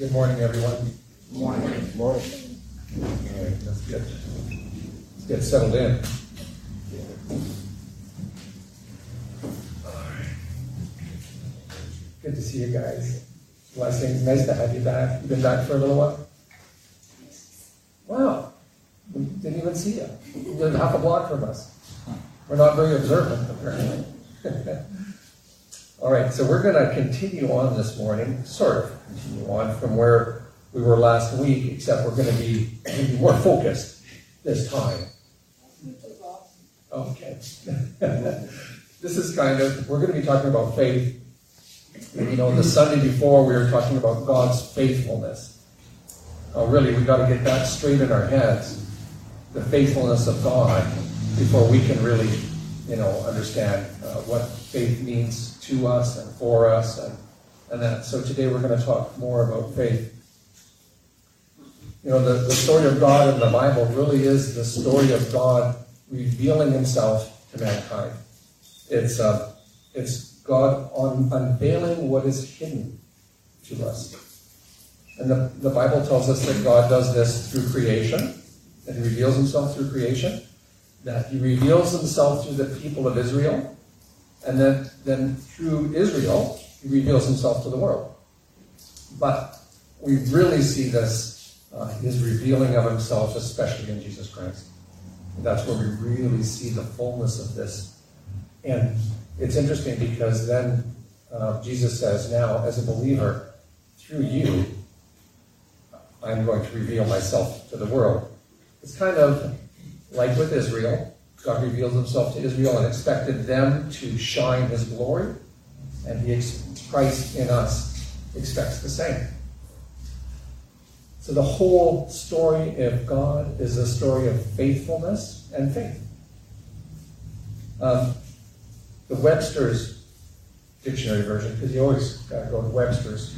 Good morning, everyone. Morning. Morning. All right, let's get, let's get settled in. All right. Good to see you guys. Blessings. Nice to have you back. You've been back for a little while? Wow. We didn't even see you. You live half a block from us. We're not very observant, apparently. All right, so we're going to continue on this morning, sort of continue on from where we were last week, except we're going to be, more focused this time. Okay. this is kind of, we're going to be talking about faith. You know, the Sunday before we were talking about God's faithfulness. Oh, really, we've got to get that straight in our heads the faithfulness of God before we can really, you know, understand uh, what faith means to us and for us and, and that. So today we're going to talk more about faith. You know, the, the story of God in the Bible really is the story of God revealing himself to mankind. It's, uh, it's God unveiling what is hidden to us. And the, the Bible tells us that God does this through creation, that he reveals himself through creation, that he reveals himself through the people of Israel, and then, then through Israel, he reveals himself to the world. But we really see this uh, his revealing of himself, especially in Jesus Christ. That's where we really see the fullness of this. And it's interesting because then uh, Jesus says, Now, as a believer, through you, I'm going to reveal myself to the world. It's kind of like with Israel. God revealed himself to Israel and expected them to shine his glory. And he, Christ in us expects the same. So the whole story of God is a story of faithfulness and faith. Um, the Webster's dictionary version, because you always got to go with Webster's,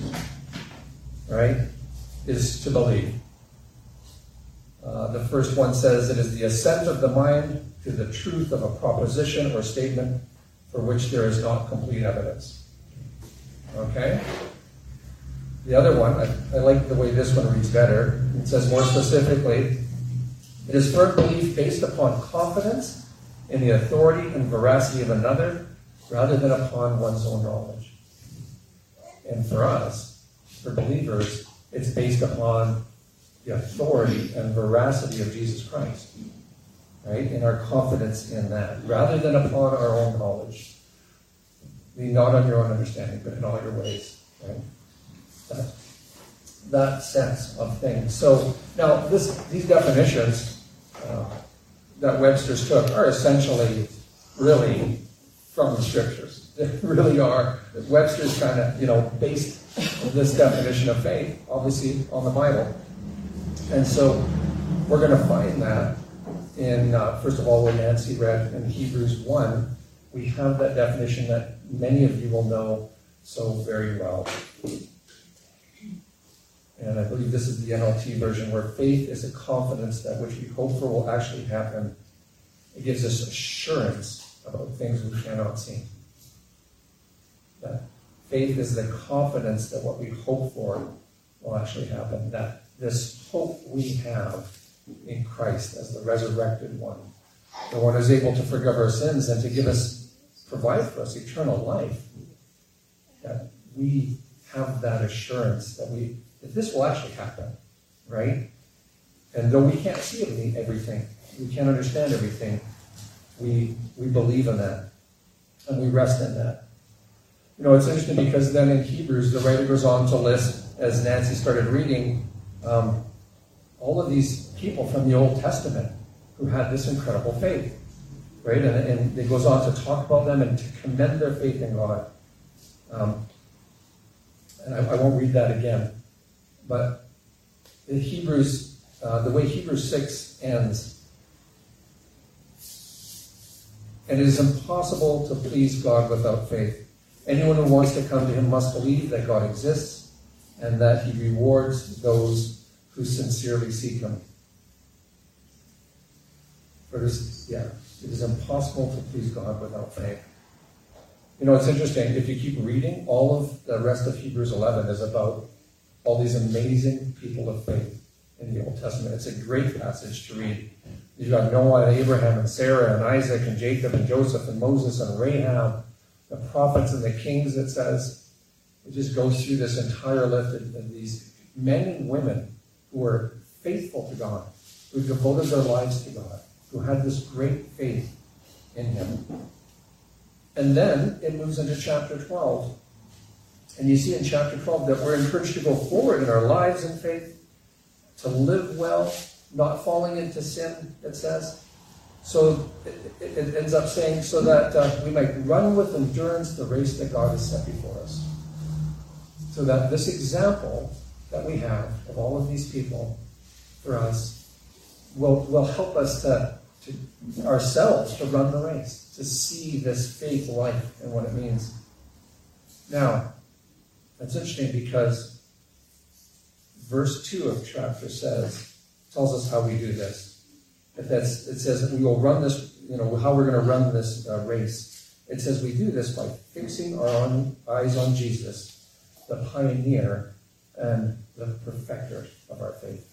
right, is to believe. Uh, the first one says it is the assent of the mind to the truth of a proposition or statement for which there is not complete evidence. Okay? The other one, I, I, like the way this one reads better. It says more specifically, it is firm belief based upon confidence in the authority and veracity of another rather than upon one's own knowledge. And for us, for believers, it's based upon the authority and veracity of Jesus Christ, right? And our confidence in that, rather than upon our own knowledge. Lean not on your own understanding, but in all your ways, right? That, that sense of things. So now, this, these definitions uh, that Webster's took are essentially really from the scriptures. They really are. Webster's kind of, you know, based this definition of faith, obviously, on the Bible. And so we're going to find that in, uh, first of all, when Nancy read in Hebrews 1, we have that definition that many of you will know so very well. And I believe this is the NLT version where faith is a confidence that which we hope for will actually happen. It gives us assurance about things we cannot see. That faith is the confidence that what we hope for will actually happen. That this hope we have in Christ as the resurrected one, the one who's able to forgive our sins and to give us, provide for us eternal life, that we have that assurance that we that this will actually happen, right? And though we can't see everything, we can't understand everything, we we believe in that, and we rest in that. You know, it's interesting because then in Hebrews, the writer goes on to list, as Nancy started reading, um, all of these people from the Old Testament who had this incredible faith, right? And, and it goes on to talk about them and to commend their faith in God. Um, and I, I, won't read that again, but in Hebrews, uh, the way Hebrews 6 ends, and it is impossible to please God without faith. Anyone who wants to come to him must believe that God exists and that he rewards those who sincerely seek him. It is, yeah, it is impossible to please God without faith. You know, it's interesting. If you keep reading, all of the rest of Hebrews 11 is about all these amazing people of faith in the Old Testament. It's a great passage to read. You've got Noah and Abraham and Sarah and Isaac and Jacob and Joseph and Moses and Rahab, the prophets and the kings, it says. It just goes through this entire list of these men and women who were faithful to God, who devoted their lives to God, who had this great faith in Him. And then it moves into chapter 12. And you see in chapter 12 that we're encouraged to go forward in our lives in faith, to live well, not falling into sin, it says. So it, it ends up saying, so that uh, we might run with endurance the race that God has set before us. So that this example that we have of all of these people for us will, will help us to, to ourselves to run the race, to see this faith life and what it means. Now, that's interesting because verse 2 of chapter says, tells us how we do this. If that's, it says we will run this, you know, how we're going to run this uh, race. It says we do this by fixing our own eyes on Jesus, the pioneer and the perfecter of our faith.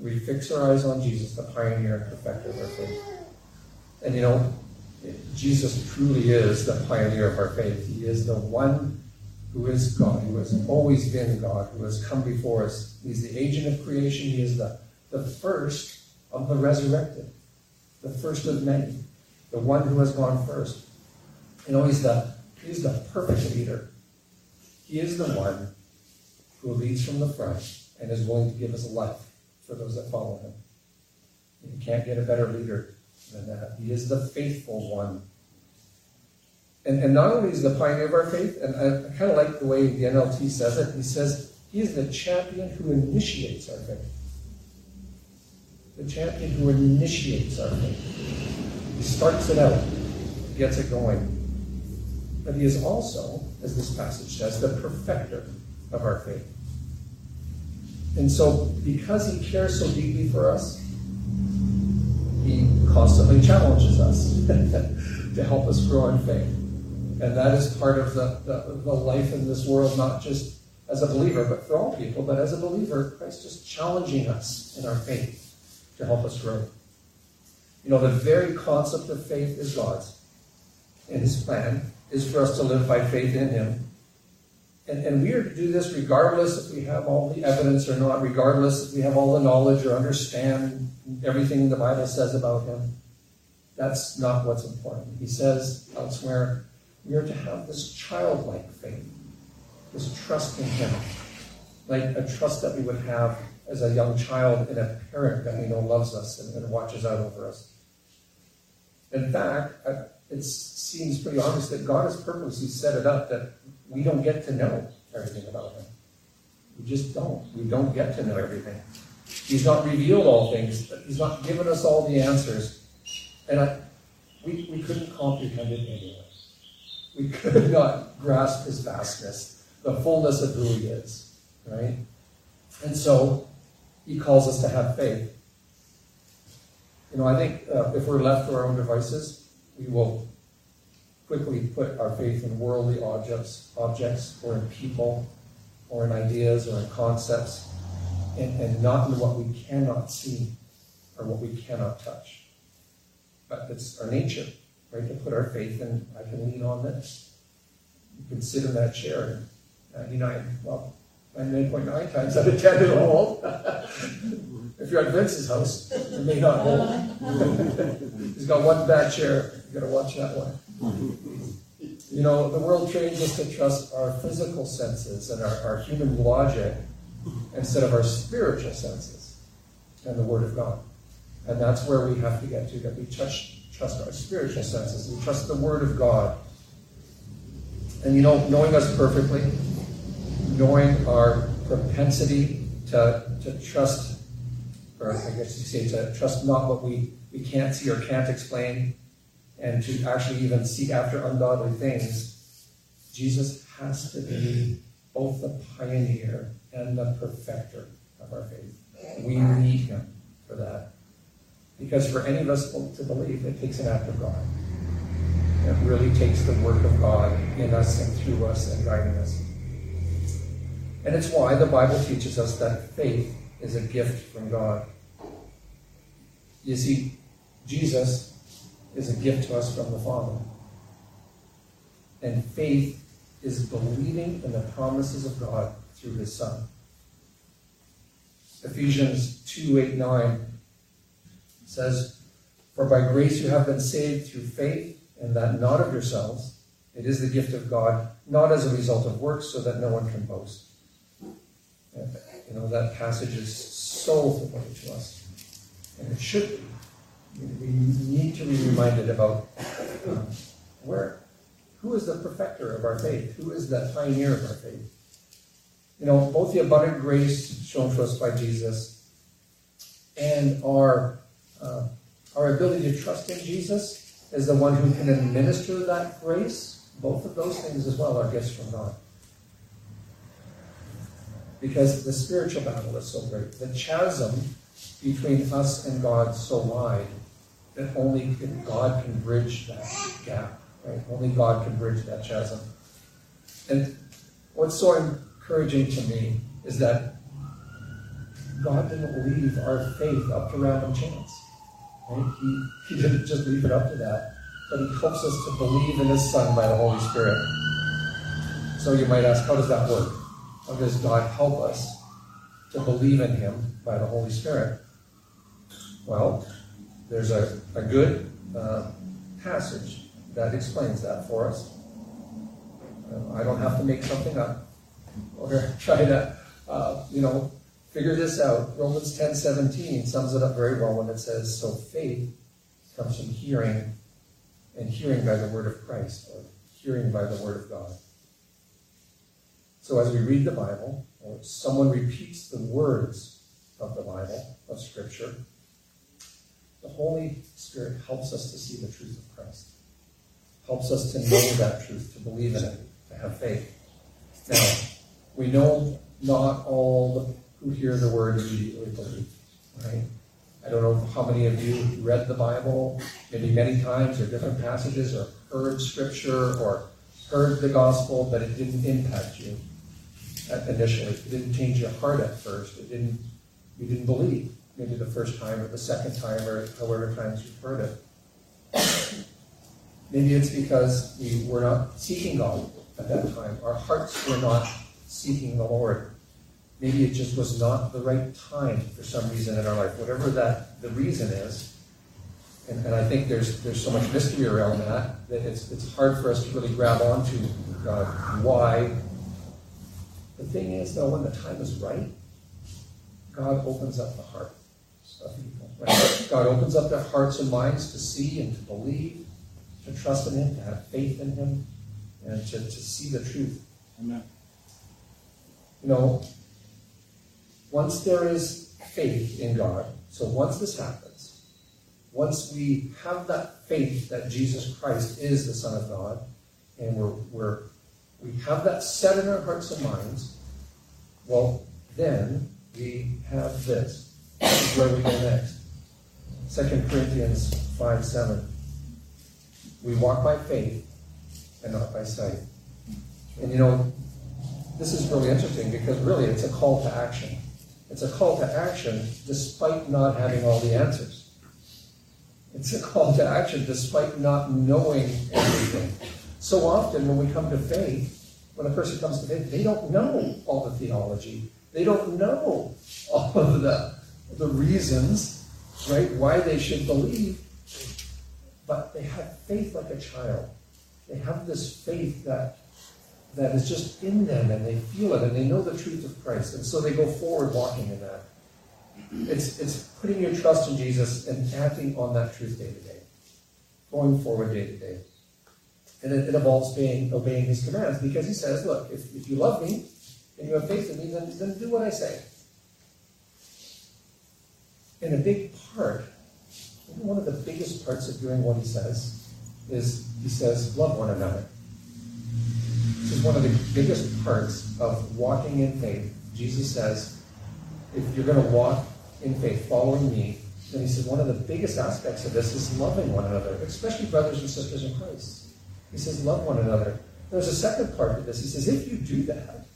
We fix our eyes on Jesus, the pioneer and perfecter of our faith. And you know, Jesus truly is the pioneer of our faith. He is the one who is God, who has always been God, who has come before us. He's the agent of creation. He is the, the first of the resurrected, the first of many, the one who has gone first. You know, he's the, he's the perfect leader. He is the one who leads from the front and is willing to give his life for those that follow him. You can't get a better leader than that. He is the faithful one and, and not only is the pioneer of our faith, and I, I kind of like the way the NLT says it, he says he is the champion who initiates our faith. The champion who initiates our faith. He starts it out, gets it going. But he is also, as this passage says, the perfecter of our faith. And so, because he cares so deeply for us, he constantly challenges us to help us grow in faith. And that is part of the, the, the, life in this world, not just as a believer, but for all people. But as a believer, Christ is challenging us in our faith to help us grow. You know, the very concept of faith is God's. And his plan is for us to live by faith in him. And, and we are to do this regardless if we have all the evidence or not, regardless if we have all the knowledge or understand everything the Bible says about him. That's not what's important. He says elsewhere, we are to have this childlike faith, this trust in Him, like a trust that we would have as a young child in a parent that we know loves us and, and watches out over us. In fact, it seems pretty obvious that God has purposely set it up that we don't get to know everything about Him. We just don't. We don't get to know everything. He's not revealed all things. He's not given us all the answers. And I, we, we couldn't comprehend it anyway we could not grasp his vastness, the fullness of who he is, right? And so he calls us to have faith. You know, I think uh, if we're left to our own devices, we will quickly put our faith in worldly objects, objects or in people, or in ideas, or in concepts, and, and not in what we cannot see or what we cannot touch. But it's our nature right? To put our faith in, I can lean on this. You can sit in that chair 99, well, 99.9 times out of 10 it'll hold. if you're at Vince's house, it may not hold. He's got one bad chair. You gotta watch that one. You know, the world trains us to trust our physical senses and our, our human logic instead of our spiritual senses and the Word of God. And that's where we have to get to, that we touch trust our spiritual senses. We trust the Word of God. And you know, knowing us perfectly, knowing our propensity to, to trust, or I guess you say to trust not what we, we can't see or can't explain, and to actually even seek after ungodly things, Jesus has to be both the pioneer and the perfecter of our faith. We need him for that. Because for any of us to believe, it takes an act of God. It really takes the work of God in us and through us and guiding us. And it's why the Bible teaches us that faith is a gift from God. You see, Jesus is a gift to us from the Father. And faith is believing in the promises of God through his Son. Ephesians 2 8 9 says, For by grace you have been saved through faith, and that not of yourselves. It is the gift of God, not as a result of works, so that no one can boast. You know, that passage is so familiar to us. And it should be. We need to be reminded about um, where, who is the perfecter of our faith? Who is the pioneer of our faith? You know, both the abundant grace shown to us by Jesus and our, uh, our ability to trust in Jesus as the one who can administer that grace, both of those things as well are gifts from God because the spiritual battle is so great. The chasm between us and God so wide that only God can bridge that gap. Right? Only God can bridge that chasm. And what's so encouraging to me is that God didn't leave our faith up to random chance. Right? He, he didn't just leave it up to that, but He helps us to believe in His Son by the Holy Spirit. So you might ask, how does that work? How does God help us to believe in Him by the Holy Spirit? Well, there's a, a good uh, passage that explains that for us. Uh, I don't have to make something up or try to, uh, you know, figure this out. Romans 10 17 sums it up very well when it says, So faith comes from hearing, and hearing by the word of Christ, or hearing by the word of God. So as we read the Bible, or someone repeats the words of the Bible, of Scripture, the Holy Spirit helps us to see the truth of Christ, helps us to know that truth, to believe in it, to have faith. Now, we know not all who hear the word immediately believe, right? I don't know how many of you read the Bible, maybe many times, or different passages, or heard Scripture, or heard the gospel, but it didn't impact you initially. It didn't change your heart at first. It didn't. You didn't believe maybe the first time or the second time or however times you've heard it. maybe it's because we were not seeking God at that time. Our hearts were not seeking the Lord. Maybe it just was not the right time for some reason in our life. Whatever that the reason is, and, and, I think there's there's so much mystery around that that it's it's hard for us to really grab onto uh, why the thing is, though, when the time is right, God opens up the heart of people. Right? God opens up their hearts and minds to see and to believe, to trust in Him, to have faith in Him, and to, to see the truth. Amen. You know, once there is faith in God, so once this happens, once we have that faith that Jesus Christ is the Son of God, and we're, we're we have that set in our hearts and minds, well, then we have this. Is where we go next. 2 Corinthians 5 7. We walk by faith and not by sight. And you know, this is really interesting because really it's a call to action. It's a call to action despite not having all the answers. It's a call to action despite not knowing everything. So often when we come to faith, when a person comes to faith, they don't know all the theology. They don't know all of the, the reasons, right, why they should believe. But they have faith like a child. They have this faith that that is just in them and they feel it and they know the truth of Christ. And so they go forward walking in that. It's, it's putting your trust in Jesus and acting on that truth day to day, going forward day to day. And it, it involves being, obeying his commands because he says, look, if, if you love me and you have faith in me, then, then do what I say. And a big part, one of the biggest parts of doing what he says is he says, love one another. This is one of the biggest parts of walking in faith. Jesus says, if you're going to walk in faith, following me, then he says one of the biggest aspects of this is loving one another, especially brothers and sisters in Christ. He says, love one another. There's a second part to this. He says, if you do that,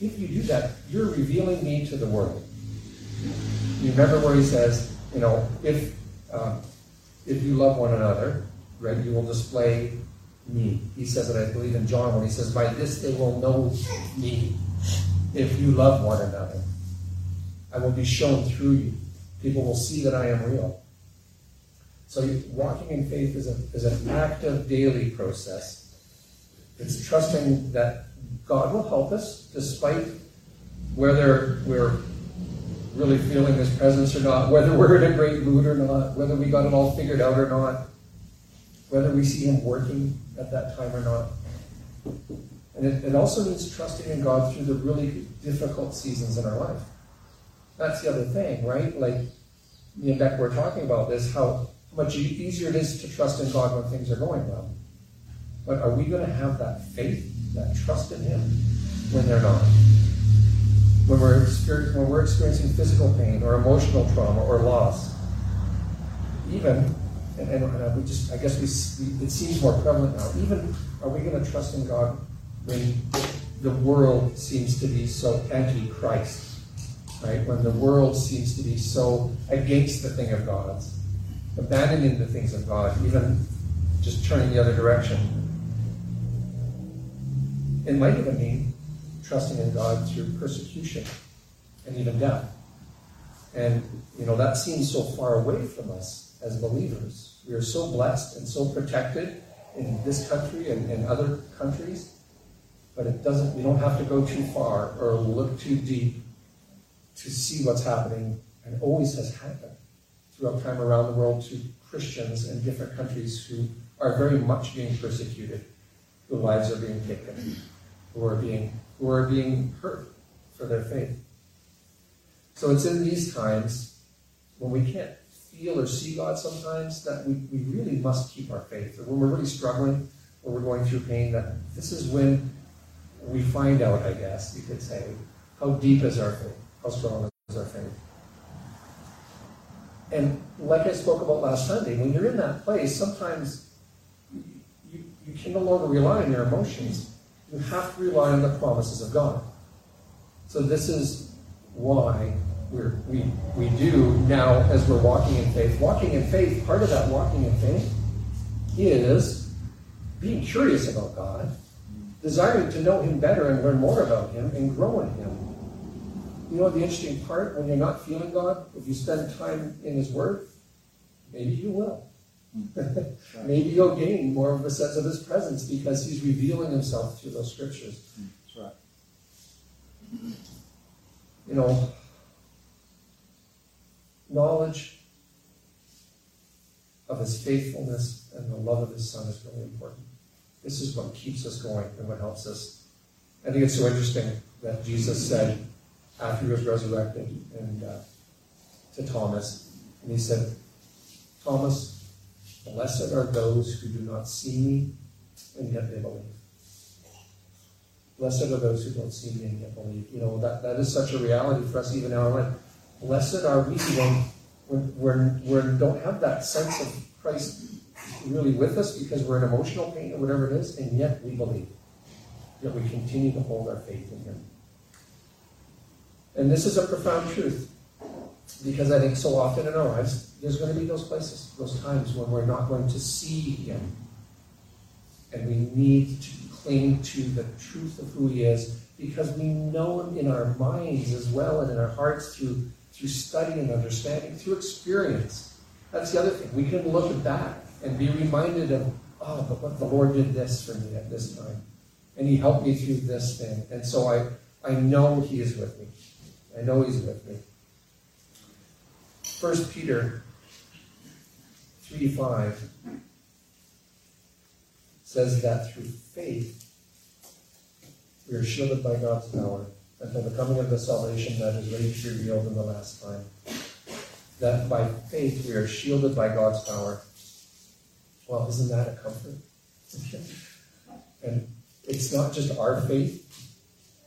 if you do that, you're revealing me to the world. You remember where he says, you know, if uh, if you love one another, right, you will display me. He says it, I believe, in John when he says, By this they will know me, if you love one another. I will be shown through you. People will see that I am real. So walking in faith is, a, is an active daily process. It's trusting that God will help us despite whether we're really feeling His presence or not, whether we're in a great mood or not, whether we got it all figured out or not, whether we see Him working at that time or not. And it, it also means trusting in God through the really difficult seasons in our life. That's the other thing, right? Like me and Beck were talking about this, how much easier it is to trust in God when things are going well. But are we going to have that faith, that trust in Him when they're not? When we're, when we're experiencing physical pain or emotional trauma or loss, even, and, and we just, I guess we, it seems more prevalent now, even are we going to trust in God when the world seems to be so anti-Christ? Right? When the world seems to be so against the thing of God, abandoning the things of God, even just turning the other direction. It might even mean trusting in God through persecution and even death. And, you know, that seems so far away from us as believers. We are so blessed and so protected in this country and in other countries, but it doesn't, we don't have to go too far or look too deep to see what's happening and always has happened throughout time around the world to Christians in different countries who are very much being persecuted, whose lives are being taken who are being who are being hurt for their faith. So it's in these times when we can't feel or see God sometimes that we, we really must keep our faith. Or when we're really struggling or we're going through pain, that this is when we find out, I guess you could say, how deep is our faith? How strong is our faith? And like I spoke about last Sunday, when you're in that place, sometimes you, you can no longer rely on your emotions you have to rely on the promises of God. So this is why we, we do now as we're walking in faith. Walking in faith, part of that walking in faith is being curious about God, desiring to know Him better and learn more about Him and grow in Him. You know the interesting part when you're not feeling God, if you spend time in His Word, maybe you will. Maybe you'll gain more of a sense of his presence because he's revealing himself through those scriptures. That's right. You know, knowledge of his faithfulness and the love of his son is really important. This is what keeps us going and what helps us. I think it's so interesting that Jesus said after he was resurrected and uh, to Thomas, and he said, Thomas, Blessed are those who do not see me and yet they believe. Blessed are those who don't see me and yet believe. You know, that, that is such a reality for us even now. Like, blessed are we when, we don't have that sense of Christ really with us because we're in emotional pain or whatever it is, and yet we believe. Yet we continue to hold our faith in Him. And this is a profound truth. Because I think so often in our lives, there's going to be those places, those times when we're not going to see Him. And we need to cling to the truth of who He is because we know Him in our minds as well and in our hearts through, through study and understanding, through experience. That's the other thing. We can look back and be reminded of, oh, but what the Lord did this for me at this time. And He helped me through this thing. And so I, I know He is with me. I know He's with me. 1 Peter 3 5 says that through faith we are shielded by God's power until the coming of the salvation that is ready to be revealed in the last time. That by faith we are shielded by God's power. Well, isn't that a comfort? and it's not just our faith,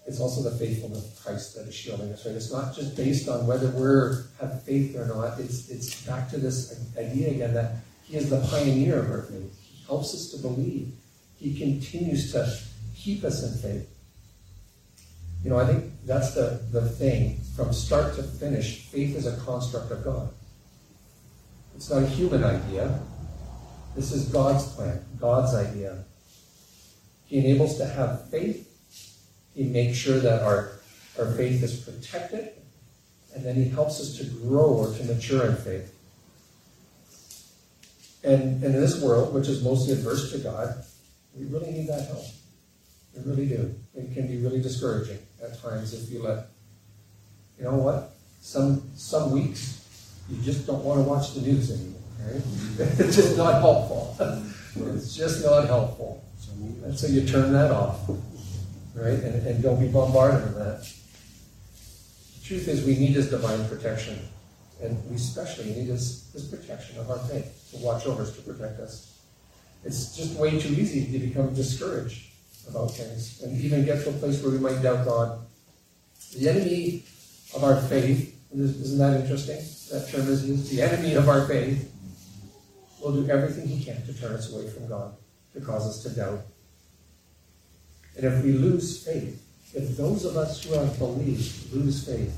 it's also the faithfulness of Christ that is shielding us, right? It's not just based on whether we have faith or not. It's it's back to this idea again that He is the pioneer of our faith. He helps us to believe. He continues to keep us in faith. You know, I think that's the, the thing. From start to finish, faith is a construct of God. It's not a human idea. This is God's plan, God's idea. He enables to have faith. He makes sure that our, our faith is protected. And then he helps us to grow or to mature in faith. And, and in this world, which is mostly adverse to God, we really need that help. We really do. It can be really discouraging at times if you let, you know what? Some some weeks you just don't want to watch the news anymore. Right? it's just not helpful. it's just not helpful. And so you turn that off, right? And, and don't be bombarded with that. The truth is, we need His divine protection, and we especially need His, His protection of our faith to watch over us, to protect us. It's just way too easy to become discouraged about things and even get to a place where we might doubt God. The enemy of our faith, isn't that interesting? That term is used. The enemy of our faith will do everything he can to turn us away from God, to cause us to doubt. And if we lose faith, if those of us who have believed lose faith,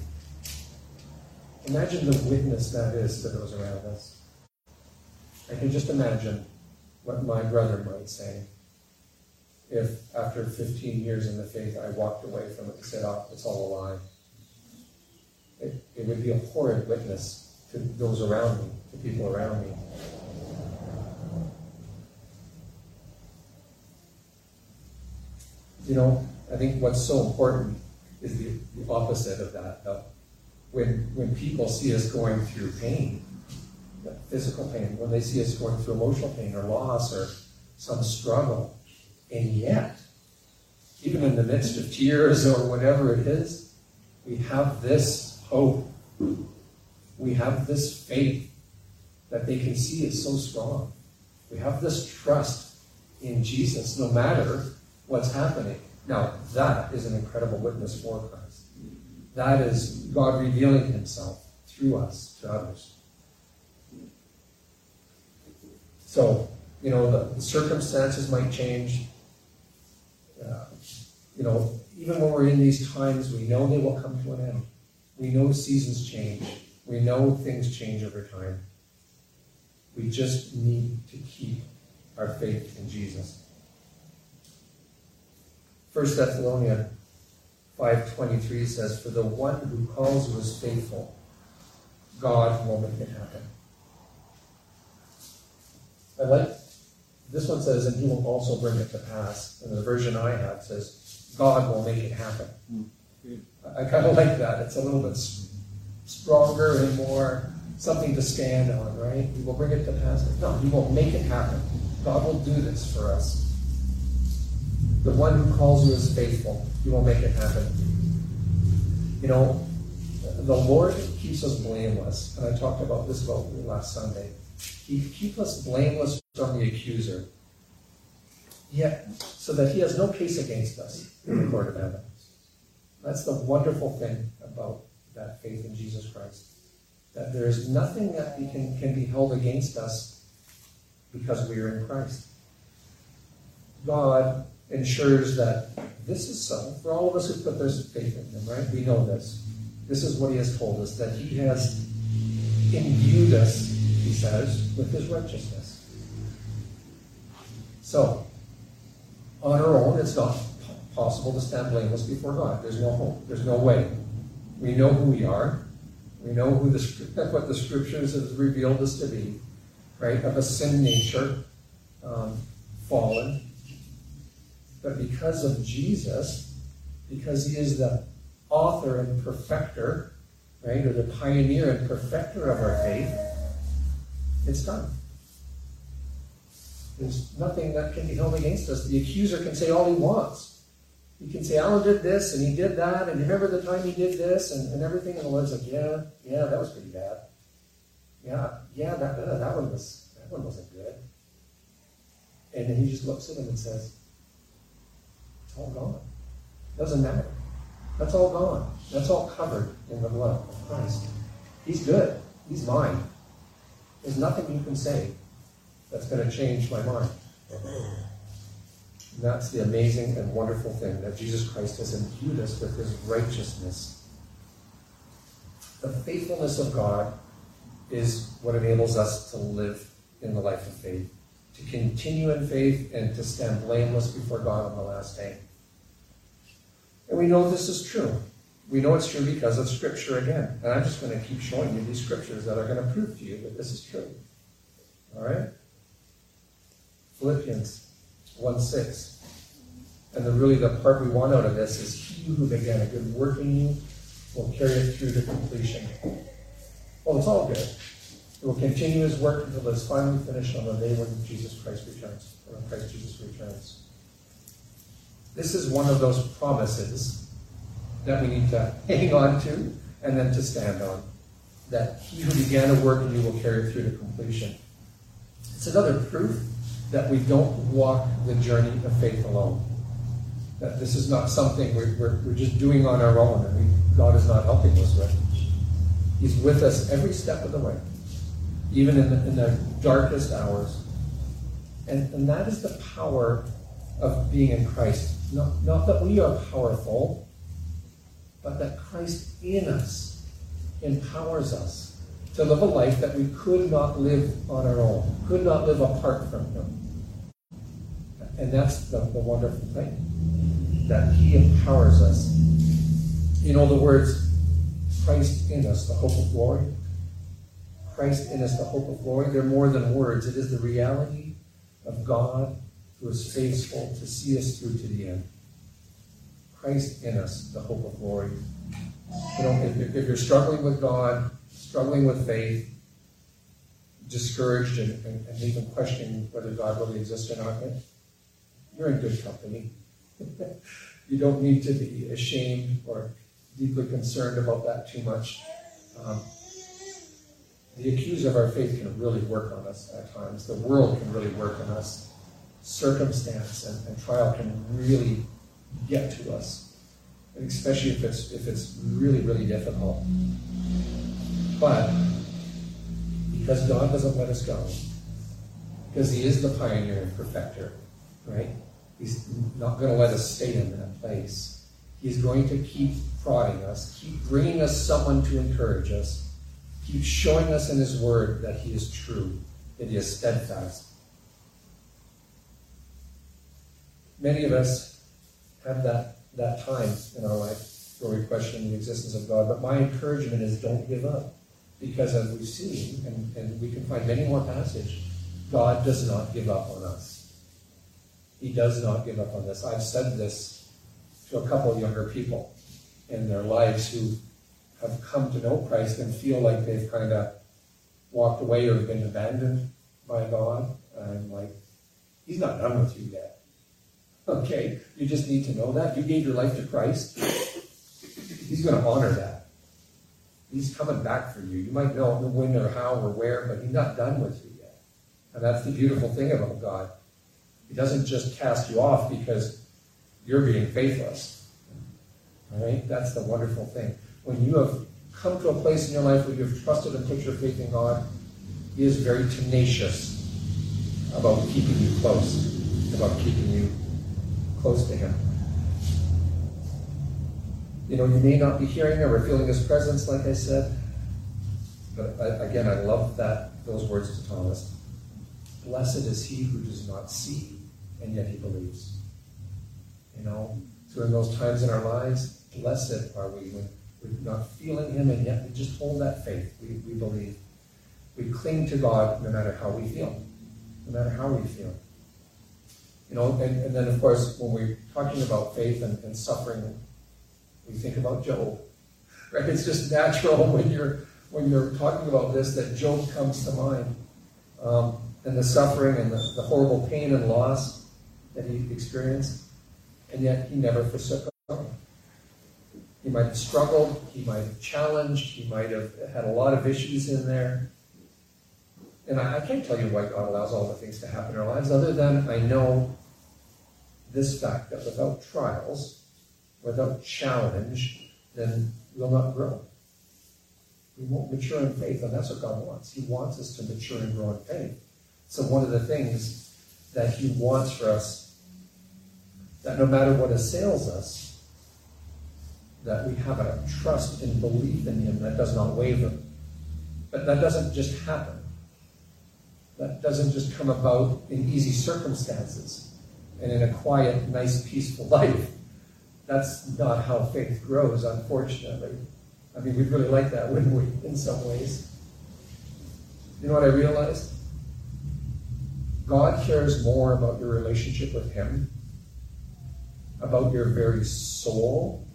imagine the witness that is to those around us. I can just imagine what my brother might say if after 15 years in the faith I walked away from it and said, oh, it's all a lie. It, it would be a horrid witness to those around me, to people around me. You know, I think what's so important is the, the opposite of that. Uh, when, when people see us going through pain, physical pain, when they see us going through emotional pain or loss or some struggle, and yet, even in the midst of tears or whatever it is, we have this hope. We have this faith that they can see is so strong. We have this trust in Jesus no matter what's happening. Now, that is an incredible witness for Christ. That is God revealing himself through us to others. So, you know, the, the circumstances might change, uh, you know, even when we're in these times, we know they will come to an end. We know seasons change. We know things change over time. We just need to keep our faith in Jesus. 1 Thessalonians 5.23 says, For the one who calls you is faithful, God will make it happen. I like this one says, and he will also bring it to pass. And the version I have says, God will make it happen. Mm. I, kind of like that. It's a little bit stronger and more something to stand on, right? He will bring it to pass. No, he will make it happen. God will do this for us. The one who calls you is faithful. He will make it happen. You know, the Lord keeps us blameless. And I talked about this about last Sunday. He keeps us blameless from the accuser. Yet, so that he has no case against us in the court of heaven. That's the wonderful thing about that faith in Jesus Christ. That there is nothing that can, can be held against us because we are in Christ. God ensures that this is so for all of us who put their faith in Him, right? We know this. This is what He has told us, that He has imbued us, He says, with His righteousness. So, on our own, it's not possible to stand blameless before God. There's no hope. There's no way. We know who we are. We know who the what the scriptures has revealed us to be, right? Of a sin nature, um, fallen. But because of Jesus, because He is the author and perfecter, right, or the pioneer and perfecter of our faith, it's done. There's nothing that can be held against us. The accuser can say all he wants. He can say, Alan did this and he did that, and remember the time he did this and, and everything. And the Lord's like, yeah, yeah, that was pretty bad. Yeah, yeah, that, uh, that one was that one wasn't good. And then he just looks at him and says, all gone. Doesn't matter. That's all gone. That's all covered in the blood of Christ. He's good. He's mine. There's nothing you can say that's going to change my mind. And that's the amazing and wonderful thing that Jesus Christ has imbued us with his righteousness. The faithfulness of God is what enables us to live in the life of faith, to continue in faith, and to stand blameless before God on the last day. And we know this is true. We know it's true because of Scripture again. And I'm just going to keep showing you these scriptures that are going to prove to you that this is true. All right? Philippians 1 6. And the, really the part we want out of this is He who began a good work in you will carry it through to completion. Well, it's all good. It will continue His work until it's finally finished on the day when Jesus Christ returns, or when Christ Jesus returns. This is one of those promises that we need to hang on to and then to stand on. That He who began a work in you will carry it through to completion. It's another proof that we don't walk the journey of faith alone. That this is not something we're, we're, we're just doing on our own and we, God is not helping us with. He's with us every step of the way, even in the, in the darkest hours. And, and that is the power of being in Christ. Not, not that we are powerful, but that Christ in us empowers us to live a life that we could not live on our own, could not live apart from Him. And that's the, the wonderful thing, that He empowers us. You know the words, Christ in us, the hope of glory. Christ in us, the hope of glory. They're more than words. It is the reality of God who is faithful to see us through to the end. Christ in us, the hope of glory. You know, if, if you're struggling with God, struggling with faith, discouraged and, and, and even questioning whether God really exists or not, you're in good company. you don't need to be ashamed or deeply concerned about that too much. Um, the accuser of our faith can really work on us at times. The world can really work on us. Circumstance and, and trial can really get to us, especially if it's if it's really really difficult. But because God doesn't let us go, because He is the pioneer and perfecter, right? He's not going to let us stay in that place. He's going to keep prodding us, keep bringing us someone to encourage us, keep showing us in His Word that He is true, that He is steadfast. Many of us have that, that time in our life where we question the existence of God, but my encouragement is don't give up. Because as we've seen, and, and we can find many more passages, God does not give up on us. He does not give up on us. I've said this to a couple of younger people in their lives who have come to know Christ and feel like they've kind of walked away or been abandoned by God. I'm like, He's not done with you yet. Okay? You just need to know that. You gave your life to Christ. He's going to honor that. He's coming back for you. You might know when or how or where, but He's not done with you yet. And that's the beautiful thing about God. He doesn't just cast you off because you're being faithless. All right? That's the wonderful thing. When you have come to a place in your life where you've trusted and put your faith in God, He is very tenacious about keeping you close, about keeping you close to Him. You know, you may not be hearing or feeling His presence, like I said, but again, I love that those words to Thomas. Blessed is he who does not see, and yet he believes. You know, in those times in our lives, blessed are we when we're not feeling Him, and yet we just hold that faith. We, we believe. We cling to God no matter how we feel, no matter how we feel. You know, and, and then of course, when we're talking about faith and, and suffering, we think about Job. Right? It's just natural when you're when you're talking about this that Job comes to mind. Um, and the suffering and the, the, horrible pain and loss that he experienced. And yet he never forsook God. He might have struggled, he might have challenged, he might have had a lot of issues in there. And I, I can't tell you why God allows all the things to happen in our lives, other than I know this fact that without trials, without challenge, then we'll not grow. We won't mature in faith, and that's what God wants. He wants us to mature and grow in faith. So one of the things that He wants for us that no matter what assails us, that we have a trust and belief in Him that does not waver. But that doesn't just happen. That doesn't just come about in easy circumstances and in a quiet, nice, peaceful life. That's not how faith grows, unfortunately. I mean, we'd really like that, wouldn't we, in some ways? You know what I realized? God cares more about your relationship with Him, about your very soul,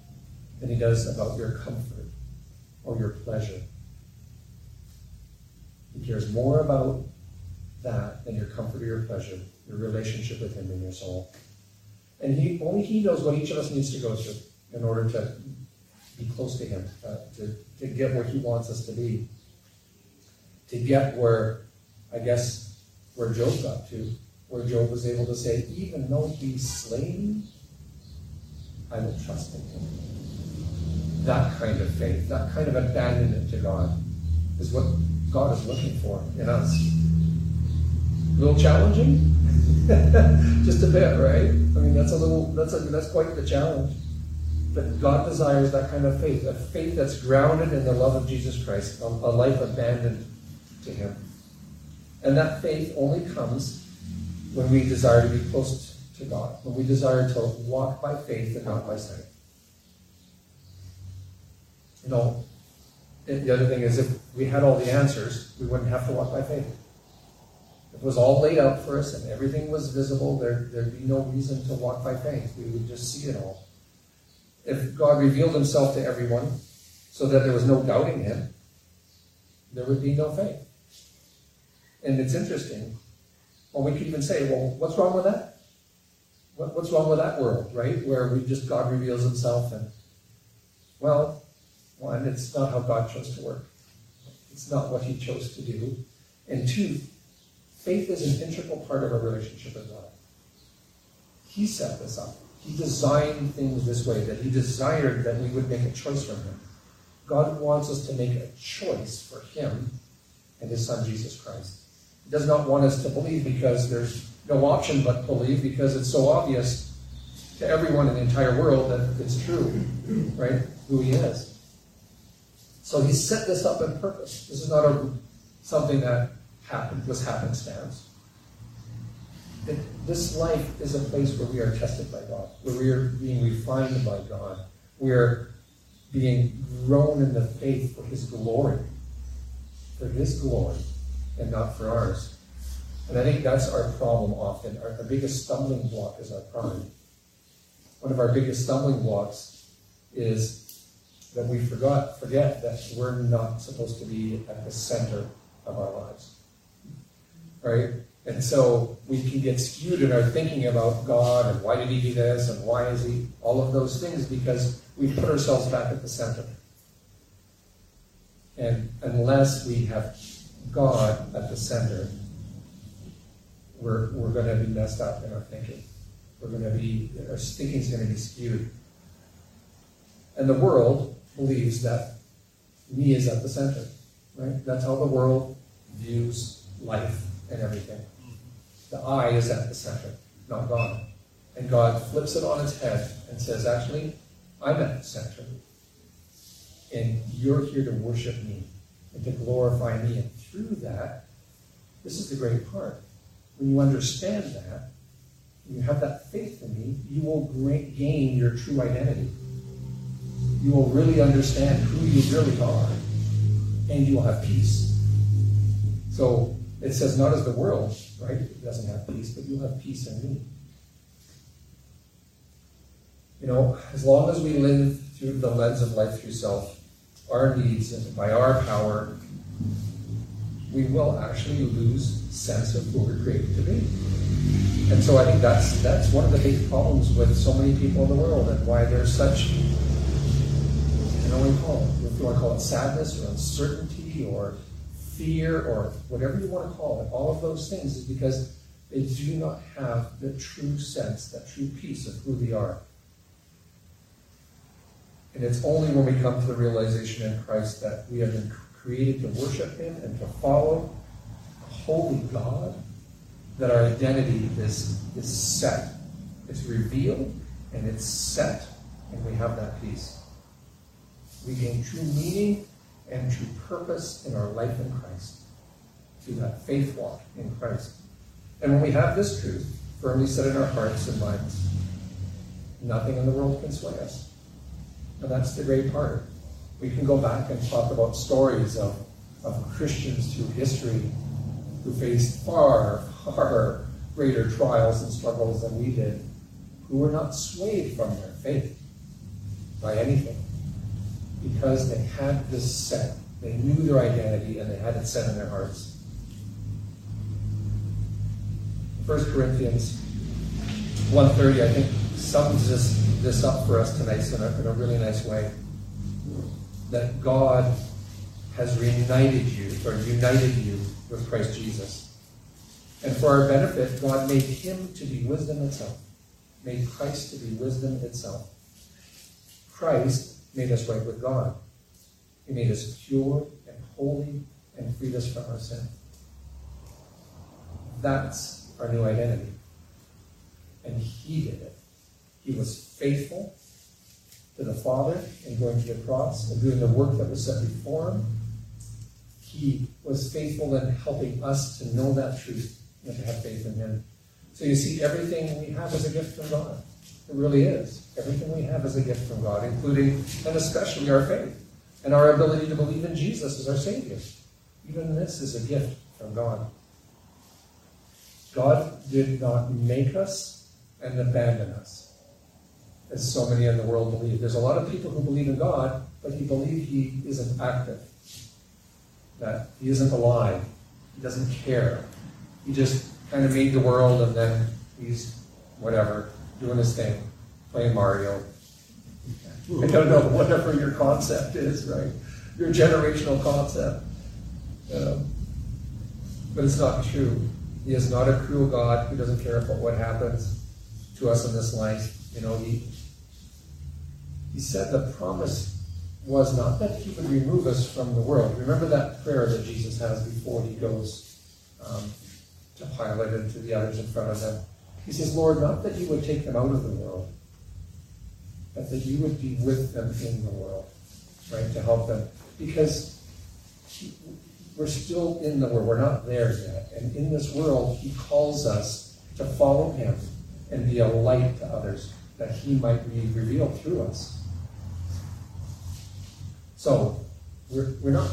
than He does about your comfort or your pleasure. He cares more about that than your comfort or your pleasure, your relationship with Him in your soul. And he only He knows what each of us needs to go through in order to be close to Him, uh, to, to get where He wants us to be, to get where, I guess, where Job got to, where Job was able to say, even though He slay me, I will trust in Him. That kind of faith, that kind of abandonment to God, is what God is looking for in us. A little challenging, just a bit, right? I mean, that's a little, that's a, that's quite the challenge. But God desires that kind of faith, a faith that's grounded in the love of Jesus Christ, a, a life abandoned to Him. And that faith only comes when we desire to be close to God, when we desire to walk by faith and not by sight. You know, the other thing is if we had all the answers, we wouldn't have to walk by faith. It was all laid out for us and everything was visible, there, there'd be no reason to walk by faith. We would just see it all. If God revealed himself to everyone so that there was no doubting him, there would be no faith. And it's interesting. Well, we could even say, well, what's wrong with that? What, what's wrong with that world, right? Where we just God reveals himself and, well, one, it's not how God chose to work. It's not what he chose to do. And two, faith is an integral part of our relationship with God. He set this up. He designed things this way, that he desired that we would make a choice from him. God wants us to make a choice for him and his son Jesus Christ. He does not want us to believe because there's no option but believe because it's so obvious to everyone in the entire world that it's true, right? Who he is. So he set this up on purpose. This is not a, something that happened, was happenstance. It, this life is a place where we are tested by God, where we are being refined by God. We are being grown in the faith for his glory. For his glory and not for ours. And I think that's our problem often. Our, our biggest stumbling block is our pride. One of our biggest stumbling blocks is that we forgot forget that we're not supposed to be at the center of our lives. Right? And so we can get skewed in our thinking about God and why did he do this and why is he all of those things because we put ourselves back at the center. And unless we have God at the center, we're, we're going to be messed up in our thinking. We're going to be, our thinking is going to be skewed. And the world believes that me is at the center, right? That's how the world views life everything. The I is at the center, not God. And God flips it on its head and says, actually, I'm at the center. And you're here to worship me and to glorify me. And through that, this is the great part. When you understand that, you have that faith in me, you will gain your true identity you will really understand who you really are, and you will have peace. So it says, not as the world, right? It doesn't have peace, but you'll have peace in me. You know, as long as we live through the lens of life through self, our needs, and by our power, we will actually lose sense of who we're created to be. And so I think that's that's one of the big problems with so many people in the world and why there's such know what you call it. If you want to call it sadness or uncertainty or fear or whatever you want to call it, all of those things is because they do not have the true sense, that true peace of who they are. And it's only when we come to the realization in Christ that we have been created to worship Him and to follow a holy God that our identity is, is set. It's revealed and it's set, and we have that peace. We gain true meaning and true purpose in our life in Christ through that faith walk in Christ. And when we have this truth firmly set in our hearts and minds, nothing in the world can sway us. And that's the great part. We can go back and talk about stories of, of Christians through history who faced far, far greater trials and struggles than we did, who were not swayed from their faith by anything because they had this set. They knew their identity and they had it set in their hearts. 1 Corinthians 1.30, I think, sums this, this up for us tonight in a, in a really nice way. That God has reunited you, or united you with Christ Jesus. And for our benefit, God made him to be wisdom itself, made Christ to be wisdom itself. Christ made us right with God. He made us pure and holy and freed us from our sin. That's our new identity. And He did it. He was faithful to the Father in going to the cross and doing the work that was set before Him. He was faithful in helping us to know that truth and to have faith in Him. So you see, everything we have is a gift from God. It really is. Everything we have is a gift from God, including and especially our faith and our ability to believe in Jesus as our Savior. Even this is a gift from God. God did not make us and abandon us, as so many in the world believe. There's a lot of people who believe in God, but he believe he isn't active, that he isn't alive, he doesn't care. He just kind of made the world and then he's whatever, doing his thing, playing Mario. I don't know, whatever your concept is, right? Your generational concept. Um, but it's not true. He is not a cruel God who doesn't care about what happens to us in this life. You know, he he said the promise was not that he would remove us from the world. Remember that prayer that Jesus has before he goes um, to Pilate and to the others in front of them. He says, Lord, not that you would take them out of the world, but that you would be with them in the world, right, to help them. Because we're still in the world, we're not there yet. And in this world, he calls us to follow him and be a light to others, that he might be revealed through us. So, we're, we're not,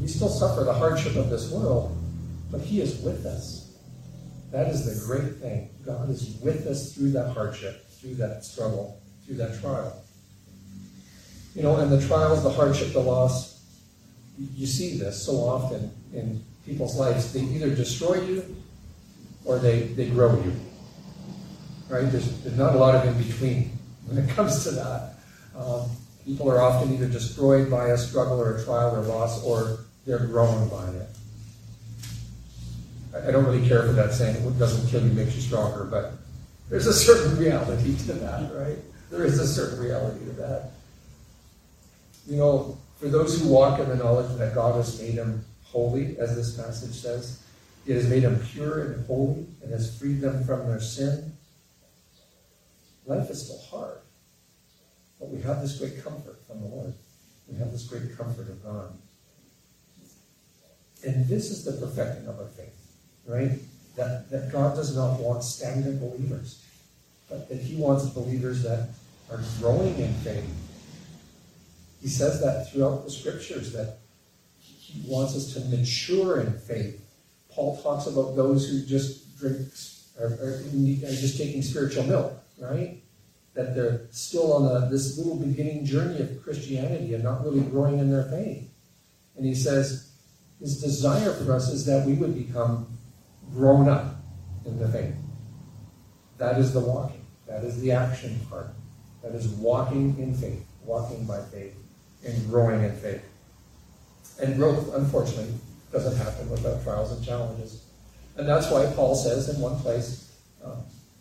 we still suffer the hardship of this world, but he is with us. That is the great thing. God is with us through that hardship, through that struggle, through that trial. You know, and the trials, the hardship, the loss, you see this so often in people's lives. They either destroy you or they, they grow you. Right? There's, there's not a lot of in between when it comes to that. Um, people are often either destroyed by a struggle or a trial or loss, or they're grown by it. I don't really care for that saying, what doesn't kill you makes you stronger, but there's a certain reality to that, right? There is a certain reality to that. You know, for those who walk in the knowledge that God has made them holy, as this passage says, it has made them pure and holy and has freed them from their sin. Life is still hard, but we have this great comfort from the Lord. We have this great comfort of God. And this is the perfecting of our faith right? That, that God does not want stagnant believers, but that He wants believers that are growing in faith. He says that throughout the scriptures that He wants us to mature in faith. Paul talks about those who just drink, are, are, just taking spiritual milk, right? That they're still on this little beginning journey of Christianity and not really growing in their faith. And he says, his desire for us is that we would become grown up in the faith. That is the walking. That is the action part. That is walking in faith, walking by faith, and growing in faith. And growth, unfortunately, doesn't happen without trials and challenges. And that's why Paul says in one place, uh,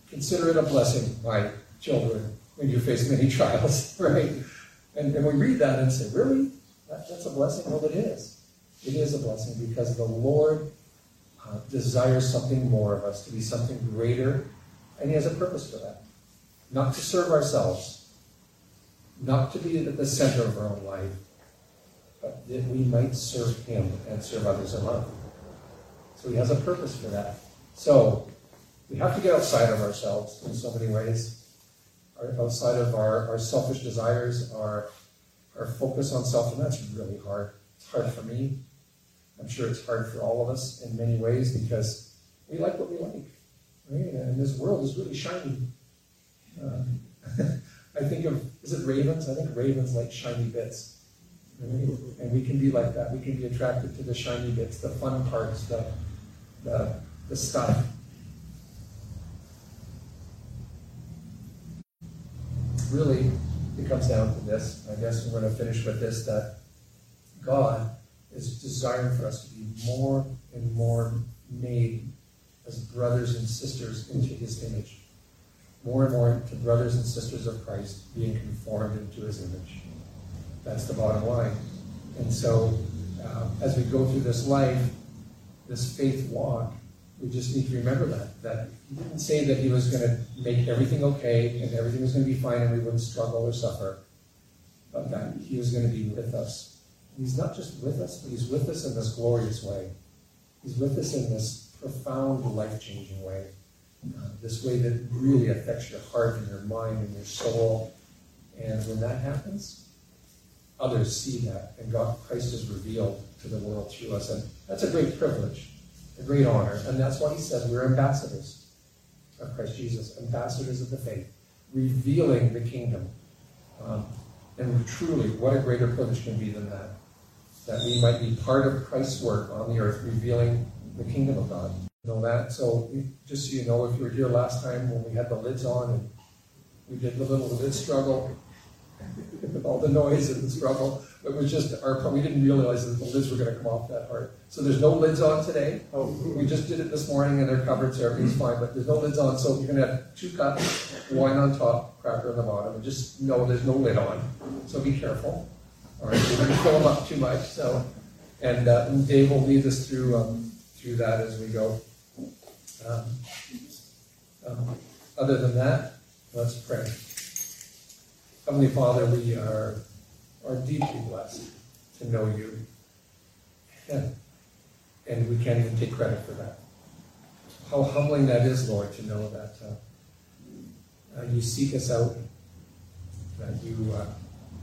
consider it a blessing, my children, when you face many trials, right? And, and we read that and say, really? That, that's a blessing? Well, it is. It is a blessing because the Lord uh, desires something more of us, to be something greater, and He has a purpose for that. not to serve ourselves, not to be at the center of our own life, but that we might serve Him and serve others in love. So He has a purpose for that. So we have to get outside of ourselves in so many ways, outside of our, our selfish desires, our, our focus on self, and that's really hard. It's hard for me. I'm sure it's hard for all of us in many ways because we like what we like. Right? And this world is really shiny. Uh, I think of, is it ravens? I think ravens like shiny bits. Right? And we can be like that. We can be attracted to the shiny bits, the fun parts, the, the, the stuff. Really, it comes down to this. I guess we're going to finish with this that God is desiring for us to be more and more made as brothers and sisters into his image. More and more to brothers and sisters of Christ being conformed into his image. That's the bottom line. And so, uh, as we go through this life, this faith walk, we just need to remember that. That he didn't say that he was going to make everything okay and everything was going to be fine and we wouldn't struggle or suffer, but that he was going to be with us. He's not just with us, but he's with us in this glorious way. He's with us in this profound, life changing way. Uh, this way that really affects your heart and your mind and your soul. And when that happens, others see that, and God, Christ is revealed to the world through us. And that's a great privilege, a great honor. And that's why he says we're ambassadors of Christ Jesus, ambassadors of the faith, revealing the kingdom. Um, and truly, what a greater privilege can be than that? That we might be part of Christ's work on the earth, revealing the kingdom of God. You know that? So, just so you know, if you were here last time when we had the lids on and we did the little lid struggle, with all the noise and the struggle. It was just our, we didn't realize that the lids were going to come off that hard. So there's no lids on today. Oh, we just did it this morning and they're covered, so everything's fine, but there's no lids on. So you're going to have two cups, wine on top, cracker on the bottom, and just know there's no lid on. So be careful. All right, we're going to fill them up too much. So, and, uh, Dave will lead us through um, through that as we go. Um, um, other than that, let's pray. Heavenly Father, we are, are deeply blessed to know you. And, and we can't even take credit for that. How humbling that is, Lord, to know that uh, uh, you seek us out, that you, uh,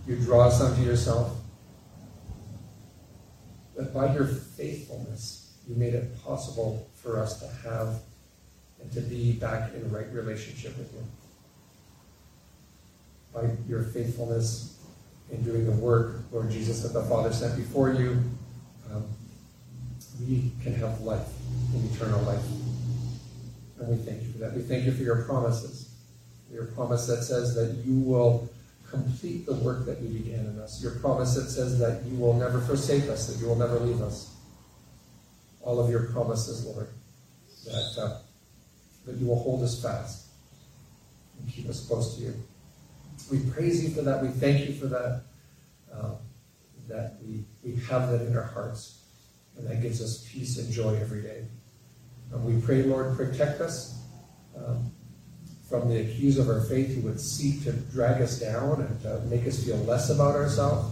you draw us unto yourself, that by your faithfulness, you made it possible for us to have and to be back in right relationship with you by your faithfulness in doing the work, Lord Jesus, that the Father sent before you, um, we can have life, in eternal life. And we thank you for that. We thank you for your promises. Your promise that says that you will complete the work that you began in us. Your promise that says that you will never forsake us, that you will never leave us. All of your promises, Lord, that, uh, that you will hold us fast and keep us close to you. We praise you for that. We thank you for that. Um, that we, we have that in our hearts. And that gives us peace and joy every day. And we pray, Lord, protect us um, from the accuse of our faith who would seek to drag us down and to make us feel less about ourselves,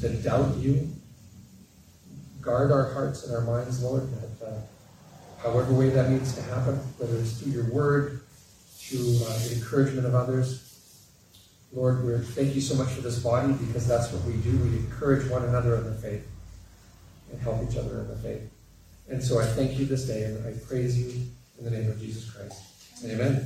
to doubt you. Guard our hearts and our minds, Lord, that uh, however way that needs to happen, whether it's through your word, through uh, the encouragement of others. Lord, we thank you so much for this body because that's what we do. We encourage one another in the faith and help each other in the faith. And so I thank you this day and I praise you in the name of Jesus Christ. Amen.